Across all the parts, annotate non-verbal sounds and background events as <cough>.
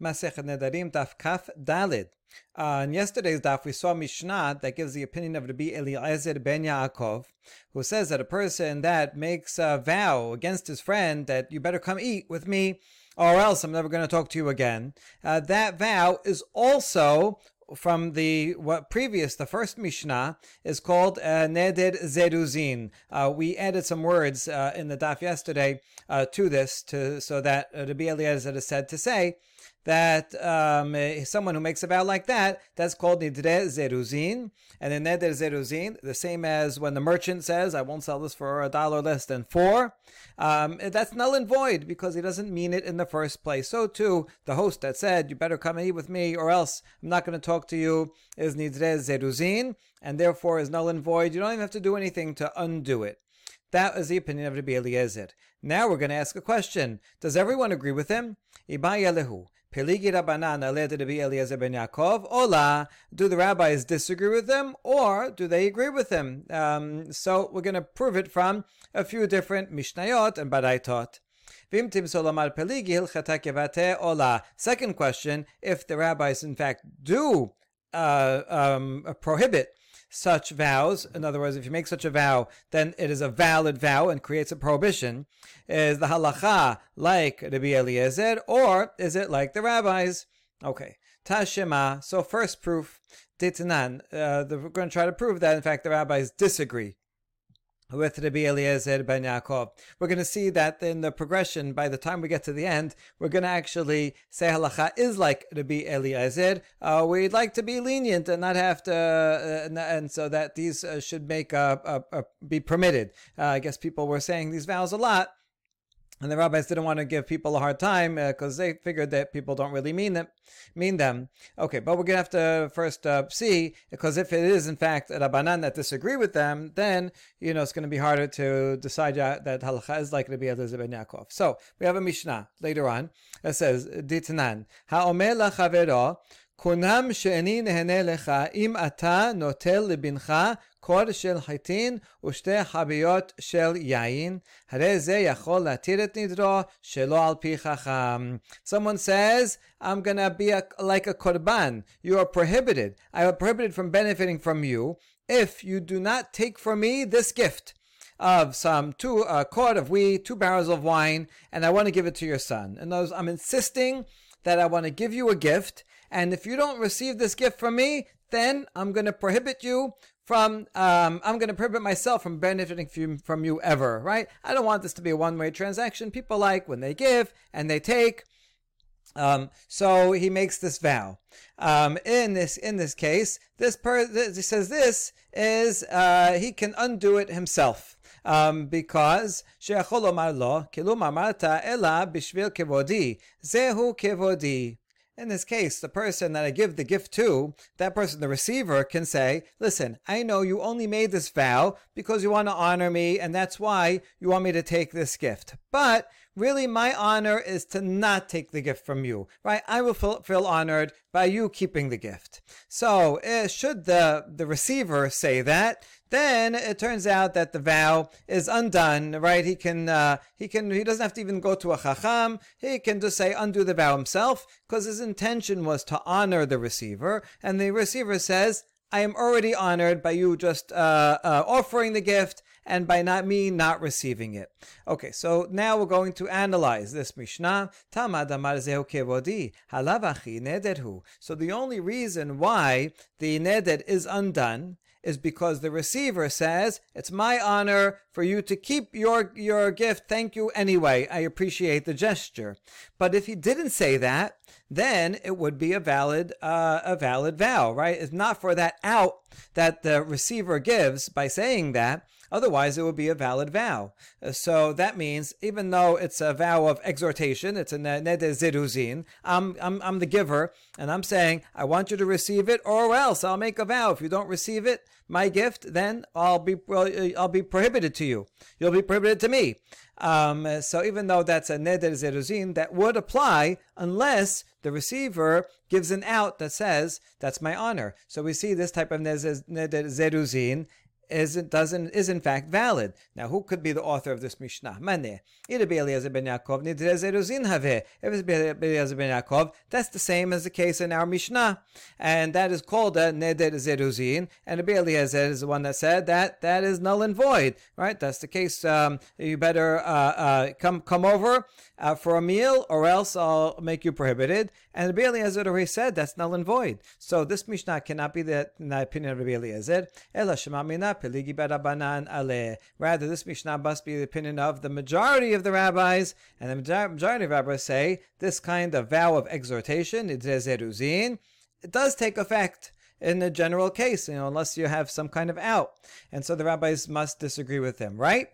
Masech Nedarim Daf Kaf Dalid. Uh, in yesterday's daf, we saw Mishnah that gives the opinion of Rabbi Eliezer ben Yaakov, who says that a person that makes a vow against his friend that you better come eat with me, or else I'm never going to talk to you again. Uh, that vow is also from the what previous the first Mishnah is called uh, Neder Zeruzin. Uh, we added some words uh, in the daf yesterday uh, to this to so that uh, Rabbi Eliezer is said to say that um, someone who makes a vow like that, that's called nidre zeruzin. And in neder zeruzin, the same as when the merchant says, I won't sell this for a dollar less than four, um, that's null and void because he doesn't mean it in the first place. So too, the host that said, you better come and eat with me or else I'm not going to talk to you is nidre zeruzin and therefore is null and void. You don't even have to do anything to undo it. That is the opinion of Rabbi Eliezer. Now we're going to ask a question. Does everyone agree with him? Ibayalehu. Peligi Rabbanan Aled Rabbi Eliezer ben Yaakov. Ola, do the rabbis disagree with them or do they agree with them? Um, so we're going to prove it from a few different Mishnayot and Baraitot. Second question, if the rabbis in fact do uh, um, prohibit such vows, in other words, if you make such a vow, then it is a valid vow and creates a prohibition. Is the halacha like Rabbi Eliezer, or is it like the rabbis? Okay. Tashema. So first proof, Ditnan. Uh, we're going to try to prove that in fact the rabbis disagree with Rabbi Eliezer ben Yaakov. We're going to see that in the progression, by the time we get to the end, we're going to actually say halacha is like Rabbi Eliezer. Uh, we'd like to be lenient and not have to, uh, and, and, so that these uh, should make a, a, a be permitted. Uh, I guess people were saying these vows a lot. And the rabbis didn't want to give people a hard time because uh, they figured that people don't really mean them. Mean them. Okay, but we're gonna have to first uh, see because if it is in fact rabbanan that disagree with them, then you know it's going to be harder to decide that halacha is likely to be Eliezer ben Yaakov. So we have a mishnah later on that says ditnan lachavero kunam she'eni im ata notel libincha קור של חיטין ושתי חביות של יין, הרי זה יכול להתיר את נדרו שלא על פי חכם. Someone says, I'm gonna be a, like a korban. You are prohibited. I am prohibited from benefiting from you if you do not take from me this gift of some two a quart of wheat, two barrels of wine, and I want to give it to your son. And those I'm insisting that I want to give you a gift, and if you don't receive this gift from me, then I'm going to prohibit you from um, I'm going to prohibit myself from benefiting from, you ever, right? I don't want this to be a one-way transaction. People like when they give and they take. Um, so he makes this vow. Um, in this in this case, this person he says this is uh, he can undo it himself. Um, because lo, ela bishvil kevodi, zehu kevodi. In this case, the person that I give the gift to, that person, the receiver, can say, Listen, I know you only made this vow because you want to honor me, and that's why you want me to take this gift. But really, my honor is to not take the gift from you, right? I will feel, honored by you keeping the gift. So, uh, should the, the receiver say that, then it turns out that the vow is undone, right? He can, uh, he can, he doesn't have to even go to a chacham. He can just say undo the vow himself because his intention was to honor the receiver. And the receiver says, I am already honored by you just uh, uh, offering the gift and by not me not receiving it. Okay, so now we're going to analyze this Mishnah. Tamad amar kevodi halavachi nederhu. So the only reason why the neder is undone is because the receiver says, It's my honor for you to keep your, your gift. Thank you anyway. I appreciate the gesture. But if he didn't say that, then it would be a valid uh, a valid vow, right? It's not for that out that the receiver gives by saying that. Otherwise, it would be a valid vow. So that means, even though it's a vow of exhortation, it's a zeruzin, I'm, I'm, I'm the giver, and I'm saying, I want you to receive it, or else I'll make a vow. If you don't receive it, my gift, then I'll be, I'll be prohibited to you. You'll be prohibited to me. Um, so even though that's a neder zeruzin, that would apply unless the receiver gives an out that says, that's my honor. So we see this type of neder zeruzin isn't doesn't is in fact valid. Now, who could be the author of this Mishnah? Mane. If it's Eliezer ben Yaakov, that's the same as the case in our Mishnah, and that is called a neder zeruzin. And Rabbi Eliezer is the one that said that that is null and void. Right? That's the case. Um, you better uh, uh, come come over uh, for a meal, or else I'll make you prohibited. And Rabbi Eliezer already said that's null and void. So this Mishnah cannot be the, the opinion of Rabbi Eliezer. Rather, this Mishnah must be the opinion of the majority of the rabbis, and the majority of rabbis say this kind of vow of exhortation, it does take effect in the general case, you know, unless you have some kind of out. And so the rabbis must disagree with him, right?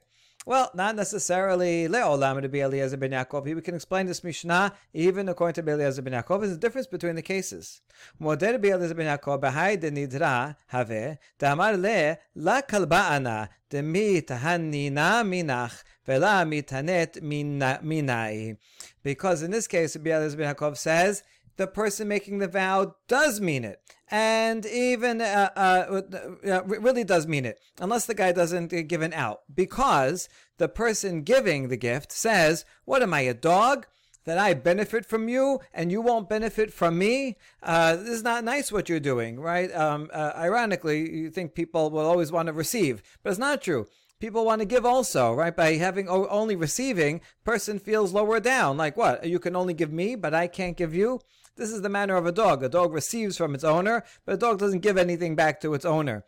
Well, not necessarily le'olam to be Eliezer ben Yaakov. We can explain this Mishnah even according to Eliezer ben Yaakov. There's a difference between the cases. Moder be Eliezer ben Yaakov b'hai de nidra have damar le la kalba'ana de mi tahanina minach vela mitanet minai. Because in this case, Eliezer ben Yaakov says the person making the vow does mean it and even uh, uh, uh, really does mean it, unless the guy doesn't give an out, because the person giving the gift says, "What am I, a dog?" That I benefit from you and you won't benefit from me. Uh, this is not nice what you're doing, right? Um, uh, ironically, you think people will always want to receive, but it's not true people want to give also, right? By having only receiving, person feels lower down. Like what? You can only give me, but I can't give you. This is the manner of a dog. A dog receives from its owner, but a dog doesn't give anything back to its owner.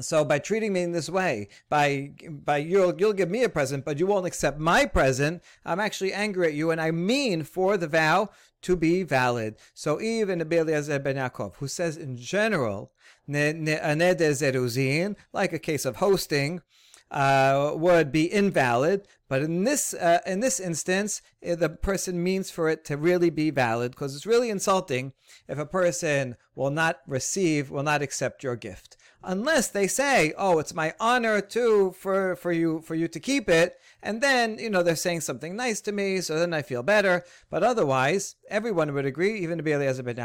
So by treating me in this way, by by you'll you'll give me a present, but you won't accept my present, I'm actually angry at you, and I mean for the vow to be valid. So even Eliezer ben Yaakov, who says in general, like a case of hosting, uh, would be invalid. But in this uh, in this instance, eh, the person means for it to really be valid because it's really insulting if a person will not receive, will not accept your gift, unless they say, "Oh, it's my honor to for for you for you to keep it," and then you know they're saying something nice to me, so then I feel better. But otherwise, everyone would agree, even to be Eliezer ben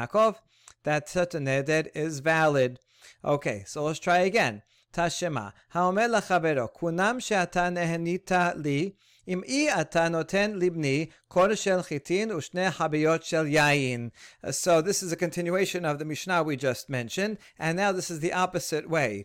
that such a neder is valid. Okay, so let's try again. תשמע, האומר לחברו, כונם שאתה נהנית לי, אם אי אתה נותן לבני קור של חיטין ושני חביות של יין. So this is a continuation of the Mishnah we just mentioned, and now this is the opposite way.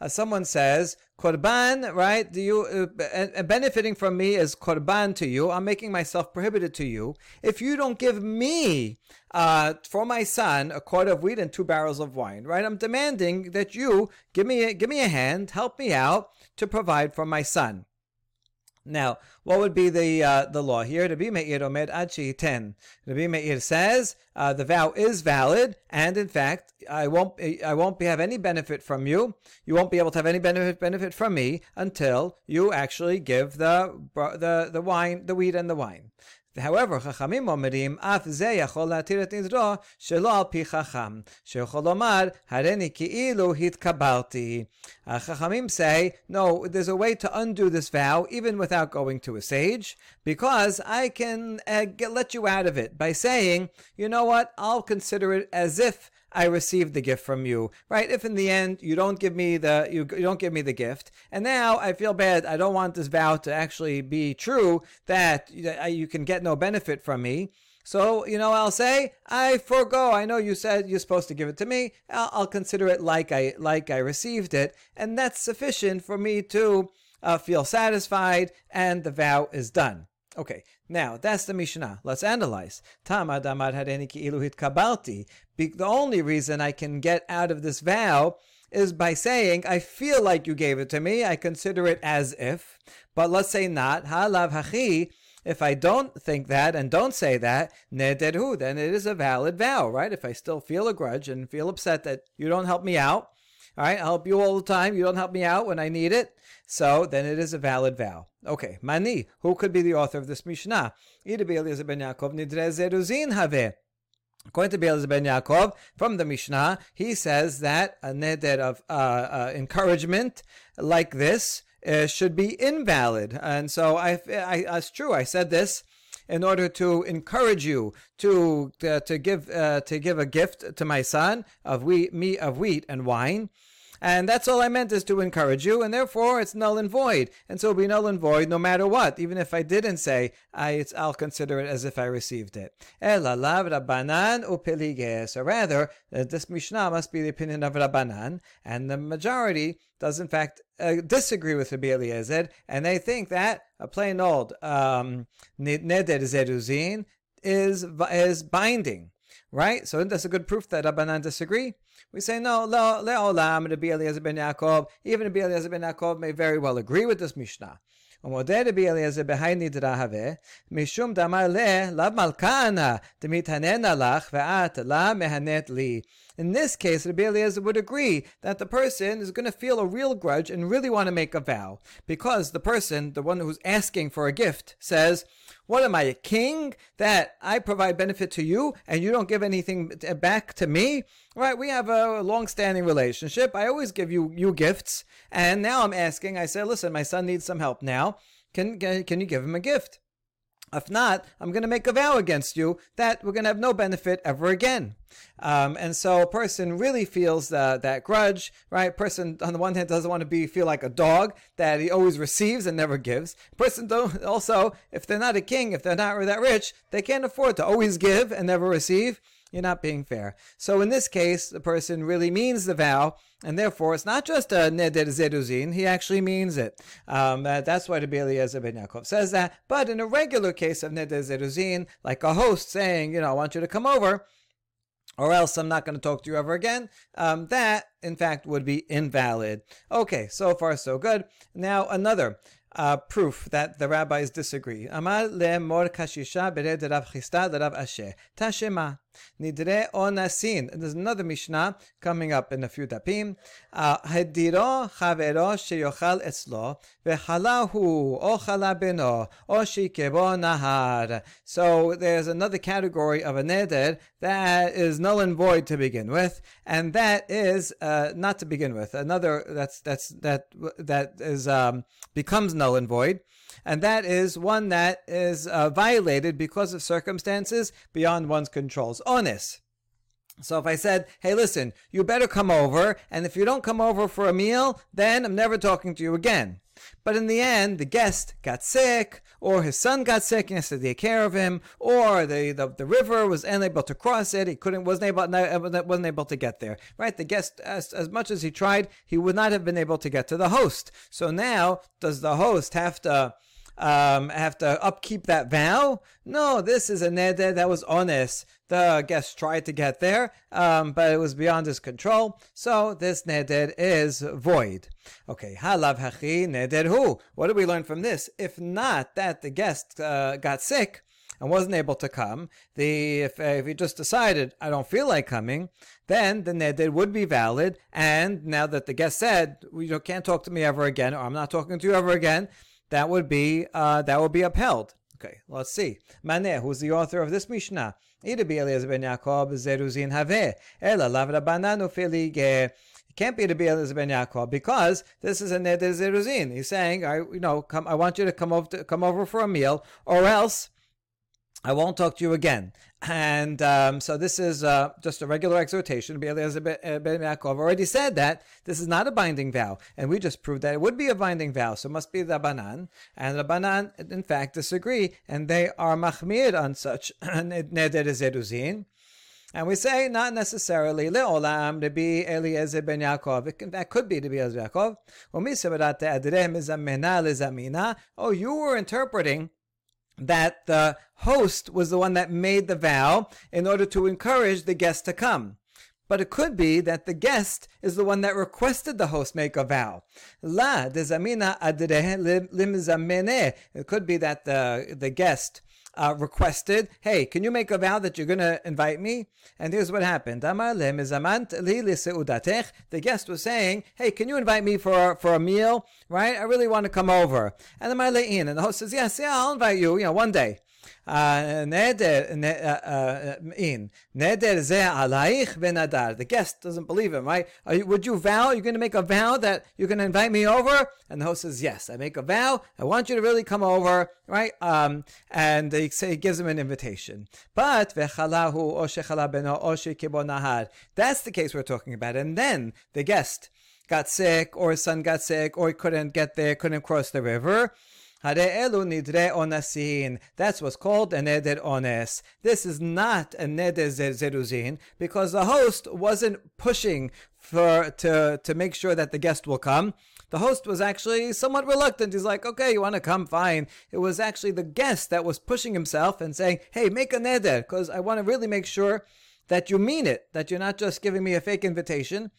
Uh, someone says, Korban, right? Do you uh, uh, benefiting from me is korban to you? I'm making myself prohibited to you. If you don't give me, uh, for my son, a quart of wheat and two barrels of wine, right? I'm demanding that you give me a, give me a hand, help me out to provide for my son. Now, what would be the uh, the law here? Rabbi Meir omed achi ten. Rabbi Meir says uh, the vow is valid, and in fact, I won't I won't have any benefit from you. You won't be able to have any benefit benefit from me until you actually give the the the wine, the wheat, and the wine. However, חכמים אומרים, אף זה יכול להתיר את נדרו שלא על פי חכם, שיכול לומר, הריני כאילו התקבלתי. Chachamim say, no, there's a way to undo this vow even without going to a sage, because I can uh, get, let you out of it by saying, you know what, I'll consider it as if I received the gift from you, right? If in the end you don't give me the you, you don't give me the gift, and now I feel bad. I don't want this vow to actually be true that you can get no benefit from me. So, you know, I'll say, I forego. I know you said you're supposed to give it to me. I'll, I'll consider it like I like I received it, and that's sufficient for me to uh, feel satisfied, and the vow is done. Okay, now that's the Mishnah. Let's analyze. Kabalti. The only reason I can get out of this vow is by saying, I feel like you gave it to me. I consider it as if. But let's say not. Halav hachi. If I don't think that and don't say that, nederhu, then it is a valid vow, right? If I still feel a grudge and feel upset that you don't help me out, all right, I'll help you all the time. You don't help me out when I need it. So then it is a valid vow. Okay, Mani, who could be the author of this Mishnah? According to Eliezer ben Yaakov, from the Mishnah, he says that a neder of uh, uh, encouragement like this uh, should be invalid. And so I, I, it's true, I said this in order to encourage you to to, to give uh, to give a gift to my son of wheat, me of wheat and wine. And that's all I meant is to encourage you, and therefore it's null and void. And so it'll be null and void no matter what. Even if I didn't say, I, it's I'll consider it as if I received it. Elalav Rabbanan upelige. So rather, uh, this Mishnah must be the opinion of Rabbanan, and the majority does in fact uh, disagree with Rabbi Eliezer, and they think that a plain old um, neder zeruzin is is binding, right? So that's a good proof that Rabbanan disagree. We say no, lo leolam Rabbi Eliezer ben Yaakov. Even Rabbi Eliezer ben Yaakov may very well agree with this Mishnah. ומודה רבי אליעזר בהי נדרה הווה, משום דאמר לה, לאו מלכה אנא, דמתהננה לך, ואת לה מהנית לי. In this case, Rabbi Eliezer would agree that the person is going to feel a real grudge and really want to make a vow. Because the person, the one who's asking for a gift, says, what am I, a king that I provide benefit to you and you don't give anything back to me? Right? We have a long-standing relationship. I always give you you gifts, and now I'm asking. I say, listen, my son needs some help now. Can can can you give him a gift? If not, I'm going to make a vow against you that we're going to have no benefit ever again. Um, and so a person really feels uh, that grudge, right? Person on the one hand doesn't want to be feel like a dog that he always receives and never gives. Person also, if they're not a king, if they're not that rich, they can't afford to always give and never receive you're not being fair. So in this case, the person really means the vow, and therefore it's not just a neder zeruzin, he actually means it. Um, uh, that's why the Eliezer ben Yaakov says that. But in a regular case of neder zeruzin, like a host saying, you know, I want you to come over, or else I'm not going to talk to you ever again, um, that in fact would be invalid. Okay, so far so good. Now another uh, proof that the rabbis disagree. Amar le mor kashisha bered Rav Chisda Rav Ashi. Tashema. Nidre onasin. There's another Mishnah coming up in a few dapim. Hediro chavero sheyochal etzlo vechalahu o chala beno o shikebo nahar. So there's another category of a neder that is null and void to begin with, and that is uh, not to begin with. Another that's that's that that is um, becomes null and void and that is one that is uh, violated because of circumstances beyond one's controls. Honest. So if I said, hey, listen, you better come over, and if you don't come over for a meal, then I'm never talking to you again. But in the end, the guest got sick, or his son got sick and has to take care of him, or the, the, the river was unable to cross it, he couldn't wasn't able wasn't able to get there. Right? The guest, as, as much as he tried, he would not have been able to get to the host. So now, does the host have to um, have to upkeep that vow. No, this is a neder that was ones. The guest tried to get there, um, but it was beyond his control. So this neder is void. Okay, halav hachi neder hu. What do we learn from this? If not that the guest uh, got sick, and wasn't able to come, the if, uh, if he just decided I don't feel like coming, then the neder would be valid. And now that the guest said you can't talk to me ever again, or I'm not talking to you ever again, that would be uh, that would be upheld. Okay, let's see. Maneh, who's the author of this Mishnah? It be Elizabeth Zeruzin Have. can't be to be Eliezer ben Yaakov because this is a neder zeruzin. He's saying, I, you know, come, I want you to come over to, come over for a meal, or else I won't talk to you again. And um, so this is uh, just a regular exhortation. Eliezer ben Yaakov already said that this is not a binding vow, and we just proved that it would be a binding vow. So it must be the Banan, and the Banan, in fact, disagree, and they are machmir on such <clears throat> neder zeruzin. And we say not necessarily leolam to be Eliezer ben Yaakov. That could be to be Yaakov. Oh, you were interpreting that the host was the one that made the vow in order to encourage the guest to come. But it could be that the guest is the one that requested the host make a vow. La. It could be that the the guest uh, requested, "Hey, can you make a vow that you're going to invite me?" And here's what happened: The guest was saying, "Hey, can you invite me for for a meal? Right? I really want to come over." And the and the host says, "Yes, yeah, I'll invite you. You know, one day." The guest doesn't believe him, right? You, would you vow? You're going to make a vow that you're going to invite me over? And the host says, yes. I make a vow. I want you to really come over, right? Um, and he, say, he gives him an invitation. But. That's the case we're talking about. And then the guest got sick, or his son got sick, or he couldn't get there, couldn't cross the river. That's what's called a neder ones. This is not a neder zeruzin because the host wasn't pushing for to to make sure that the guest will come. The host was actually somewhat reluctant. He's like, okay, you want to come? Fine. It was actually the guest that was pushing himself and saying, hey, make a neder because I want to really make sure that you mean it, that you're not just giving me a fake invitation.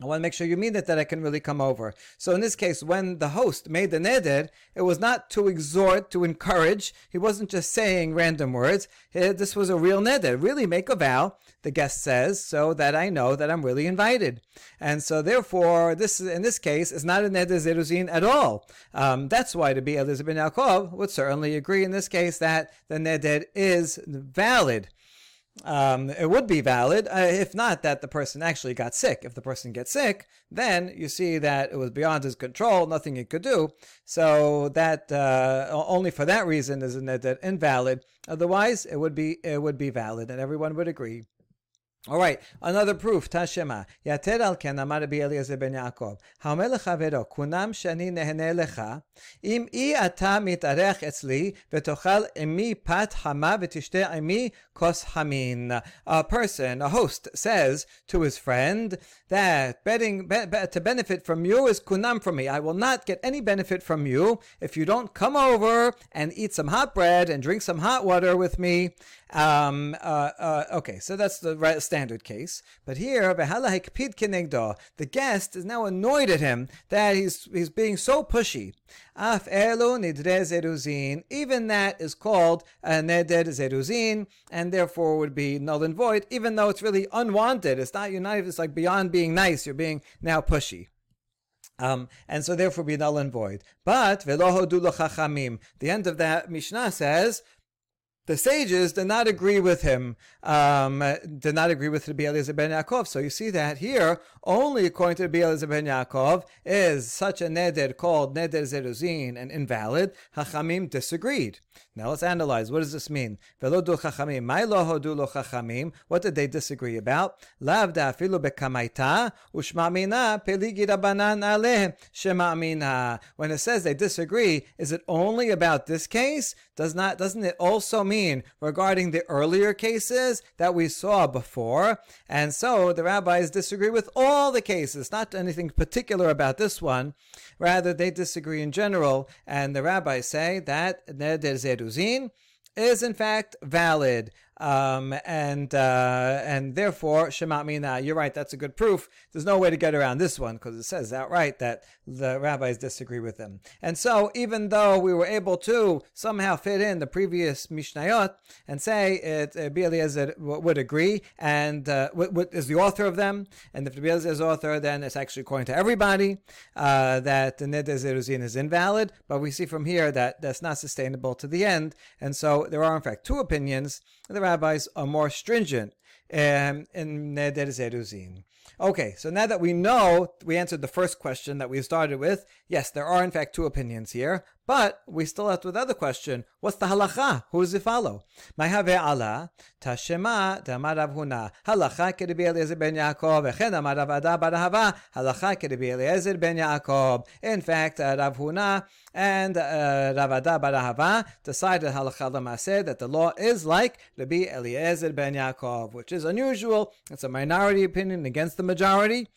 I want to make sure you mean it that I can really come over. So in this case, when the host made the neder, it was not to exhort, to encourage. He wasn't just saying random words. This was a real neder. Really make a vow, the guest says, so that I know that I'm really invited. And so therefore, this in this case is not a neder zeruzin at all. Um, that's why to be Eliezer ben Yaakov would certainly agree in this case that the neder is valid um, it would be valid. Uh, if not, that the person actually got sick. If the person gets sick, then you see that it was beyond his control, nothing he could do. So that uh, only for that reason is it invalid. Otherwise, it would be it would be valid, and everyone would agree. All right, another proof. Tashema. Yater al ken amar Rabbi Eliezer ben Yaakov. Haomer lechavero, kunam shani nehene lecha, im i ata mitarech etzli, v'tochal imi pat hama v'tishte imi kos hamin. A person, a host, says to his friend that betting, be, be, to benefit from you is kunam from me. I will not get any benefit from you if you don't come over and eat some hot bread and drink some hot water with me. Um, uh, uh, okay, so that's the right standard case. But here, the guest is now annoyed at him that he's he's being so pushy. Even that is called a neder zeruzin, and therefore would be null and void, even though it's really unwanted. It's not united. It's like beyond being nice. You're being now pushy. Um, and so therefore be null and void. But. The end of that Mishnah says the sages did not agree with him, um, did not agree with Rabbi Eliezer ben Yaakov. So you see that here, only according to Rabbi Eliezer ben Yaakov, is such a neder called neder zeruzin and invalid. Hachamim disagreed. Now let's analyze. What does this mean? What did they disagree about? When it says they disagree, is it only about this case? Does not doesn't it also mean regarding the earlier cases that we saw before? And so the rabbis disagree with all the cases, not anything particular about this one. Rather, they disagree in general, and the rabbis say that neder zeruzin is in fact valid. Um, and uh, and therefore Shema Mina, you're right. That's a good proof. There's no way to get around this one because it says outright that the rabbis disagree with them. And so even though we were able to somehow fit in the previous Mishnayot and say it, uh, would agree and uh, is the author of them, and if Eliezer is author, then it's actually according to everybody uh, that the Neder Zeruzin is invalid. But we see from here that that's not sustainable to the end, and so there are in fact two opinions the rabbis are more stringent um, in Neder Zeruzin. Okay, so now that we know, we answered the first question that we started with. Yes, there are in fact two opinions here, but we still left with the other question. What's the halacha? Who does it follow? Ma'have ala tashema damar Rav Huna. Halacha kedebi Eliezer ben Yaakov. Echen amar Rav Ada bar Ahava. Halacha kedebi Eliezer ben Yaakov. In fact, uh, Rav Huna and uh, Rav Ada bar Ahava decided halacha l'maseh that the law is like Rabbi Eliezer ben Yaakov, which is unusual. It's a minority opinion against the majority.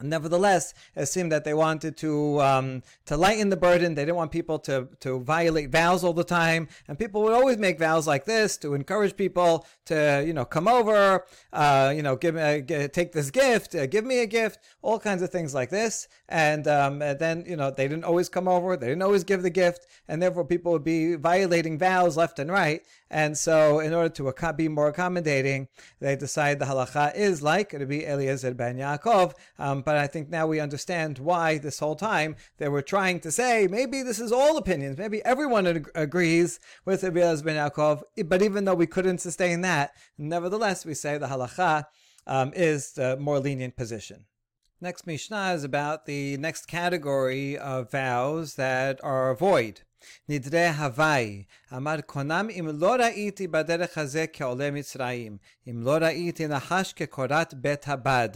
Nevertheless, it seemed that they wanted to um, to lighten the burden. They didn't want people to to violate vows all the time, and people would always make vows like this to encourage people to you know come over, uh, you know give uh, take this gift, uh, give me a gift, all kinds of things like this. And, um, and then you know they didn't always come over, they didn't always give the gift, and therefore people would be violating vows left and right. And so, in order to be more accommodating, they decided the halacha is like to be Eliezer ben Yaakov. Um, but I think now we understand why this whole time they were trying to say maybe this is all opinions, maybe everyone ag- agrees with Eliezer ben Yaakov. But even though we couldn't sustain that, nevertheless we say the halacha um, is the more lenient position. Next Mishnah is about the next category of vows that are void. נדרי הוואי, אמר קונם אם לא ראיתי בדרך הזה כעולה מצרים, אם לא ראיתי נחש כקורת בית הבד.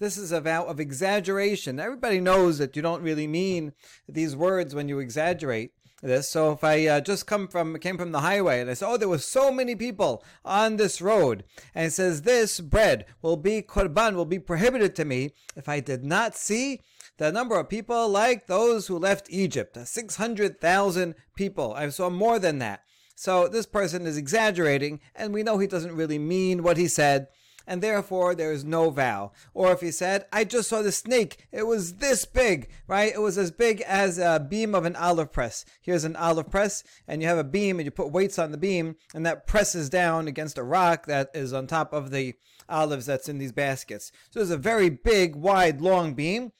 this is a vow of exaggeration. Everybody knows that you don't really mean these words when you exaggerate this. So if I uh, just come from came from the highway and I say, oh, there were so many people on this road, and it says this bread will be korban, will be prohibited to me if I did not see the number of people like those who left Egypt, 600,000 people. I saw more than that. So this person is exaggerating, and we know he doesn't really mean what he said and therefore there is no vow. Or if he said, I just saw the snake, it was this big, right? It was as big as a beam of an olive press. Here's an olive press, and you have a beam, and you put weights on the beam, and that presses down against a rock that is on top of the olives that's in these baskets. So it's a very big, wide, long beam.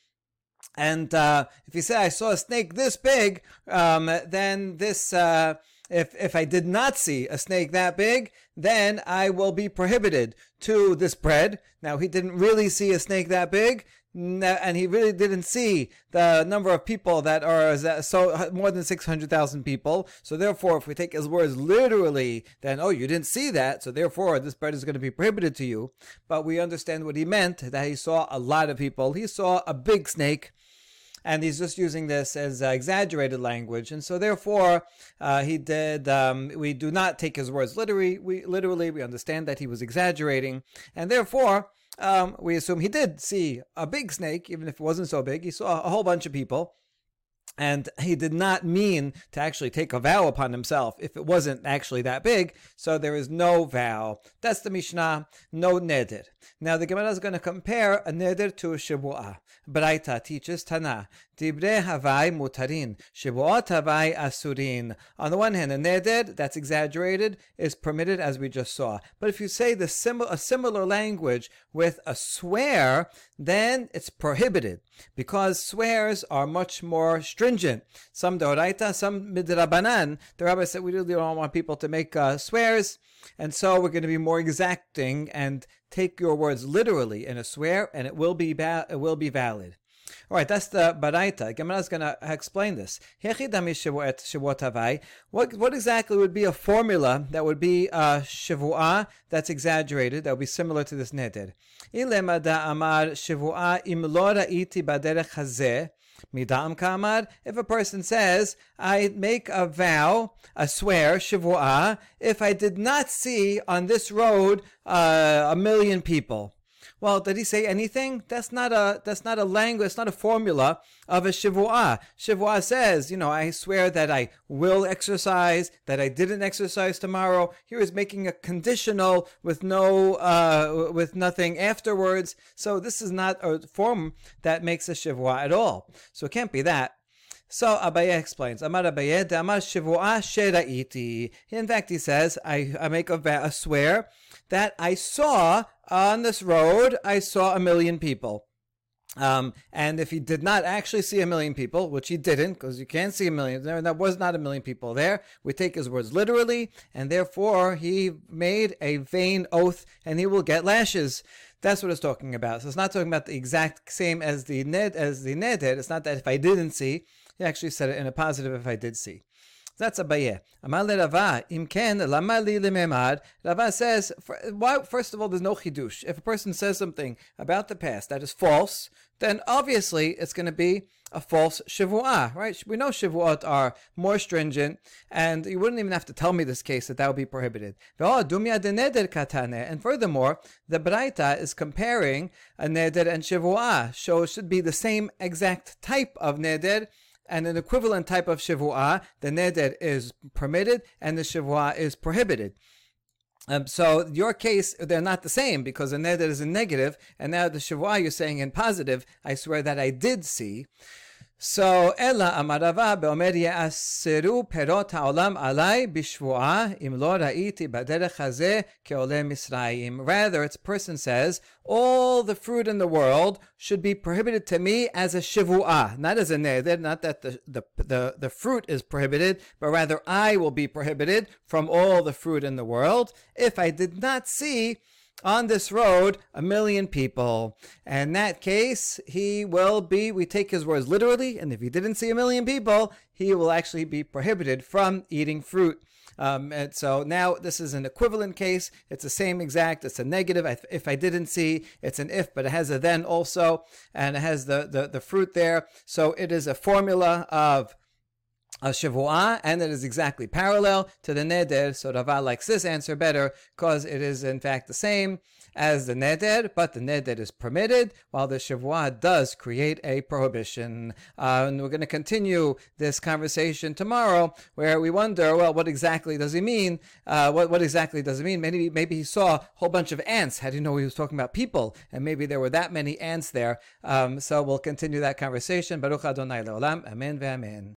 And uh, if you say, I saw a snake this big, um, then this. Uh, if if I did not see a snake that big, then I will be prohibited to this bread. Now he didn't really see a snake that big, and he really didn't see the number of people that are uh, so uh, more than 600,000 people. So therefore, if we take his words literally, then oh, you didn't see that. So therefore, this bread is going to be prohibited to you. But we understand what he meant that he saw a lot of people. He saw a big snake and he's just using this as uh, exaggerated language, and so therefore uh, he did. Um, we do not take his words literally. We literally we understand that he was exaggerating, and therefore. Um, we assume he did see a big snake, even if it wasn't so big. He saw a whole bunch of people. And he did not mean to actually take a vow upon himself if it wasn't actually that big. So there is no vow. That's the Mishnah, no neder. Now the Gemara is going to compare a neder to a shibu'ah. Braita teaches Tana. Dibre havai mutarin. Shibu'ot havai asurin. On the one hand, a neder, that's exaggerated, is permitted as we just saw. But if you say the sim- a similar language with a swear, then it's prohibited. Because swears are much more stringent. Some doraita, some midrabanan. The rabbi said we really don't want people to make uh, swears. And so we're going to be more exacting and take your words literally in a swear, and it will be ba- it will be valid. All right, that's the Baraita. Gemara is going to explain this. What, what exactly would be a formula that would be a shivu'ah that's exaggerated, that would be similar to this neder? amar shivu'ah im lo ra'iti baderech hazeh, Midam kamad, if a person says, I make a vow, a swear, shivu'ah, if I did not see on this road uh, a million people. Well, did he say anything? That's not a that's not a language. It's not a formula of a shivuah. Shivuah says, you know, I swear that I will exercise, that I didn't exercise tomorrow. Here is making a conditional with no uh, with nothing afterwards. So this is not a form that makes a shivuah at all. So it can't be that. So Abaye explains, Amar Abaye, Amar Shivuah Sheraiti. In fact, he says, I, I make a, a swear that I saw on this road, I saw a million people. Um, and if he did not actually see a million people, which he didn't, because you can't see a million there, that was not a million people there, we take his words literally, and therefore he made a vain oath, and he will get lashes. That's what it's talking about. So it's not talking about the exact same as the ned as the ned. did. It's not that if I didn't see, he actually said it in a positive if I did see. That's Abaye. Amar Rava, imken lama li lememad. Rava says, why, first of all, there's no chidush. If a person says something about the past that is false, then obviously it's going to be a false shivu'ah, right? We know shivu'ot are more stringent, and you wouldn't even have to tell me this case that that would be prohibited. And furthermore, the Braita is comparing a neder and shivu'ah, so it should be the same exact type of neder and an equivalent type of shivu'ah, the neder is permitted and the shivu'ah is prohibited. Um, so your case, they're not the same because the neder is a negative, and now the shivu'ah you're saying in positive. I swear that I did see. So, Ella Amarava Beomer Ye'aseru Perot Ha'olam Alai Bishvu'a Imlora Iti Ra'iti Baderech Hazeh Ke'ole Misraim. Rather, its person says, all the fruit in the world should be prohibited to me as a Shivua. not as a neder, not that the, the, the, the fruit is prohibited, but rather I will be prohibited from all the fruit in the world if I did not see on this road a million people. In that case, he will be, we take his words literally, and if he didn't see a million people, he will actually be prohibited from eating fruit. Um, and so now this is an equivalent case. It's the same exact. It's a negative. If I didn't see, it's an if, but it has a then also, and it has the, the, the fruit there. So it is a formula of a shavua, and it is exactly parallel to the neder. So Rava likes this answer better because it is in fact the same as the neder, but the neder is permitted, while the shavua does create a prohibition. Uh, and we're going to continue this conversation tomorrow, where we wonder, well, what exactly does he mean? Uh, what what exactly does it mean? Maybe maybe he saw a whole bunch of ants. How do you know he was talking about people? And maybe there were that many ants there. Um, so we'll continue that conversation. Baruch Adonai leolam. Amen ve'amen.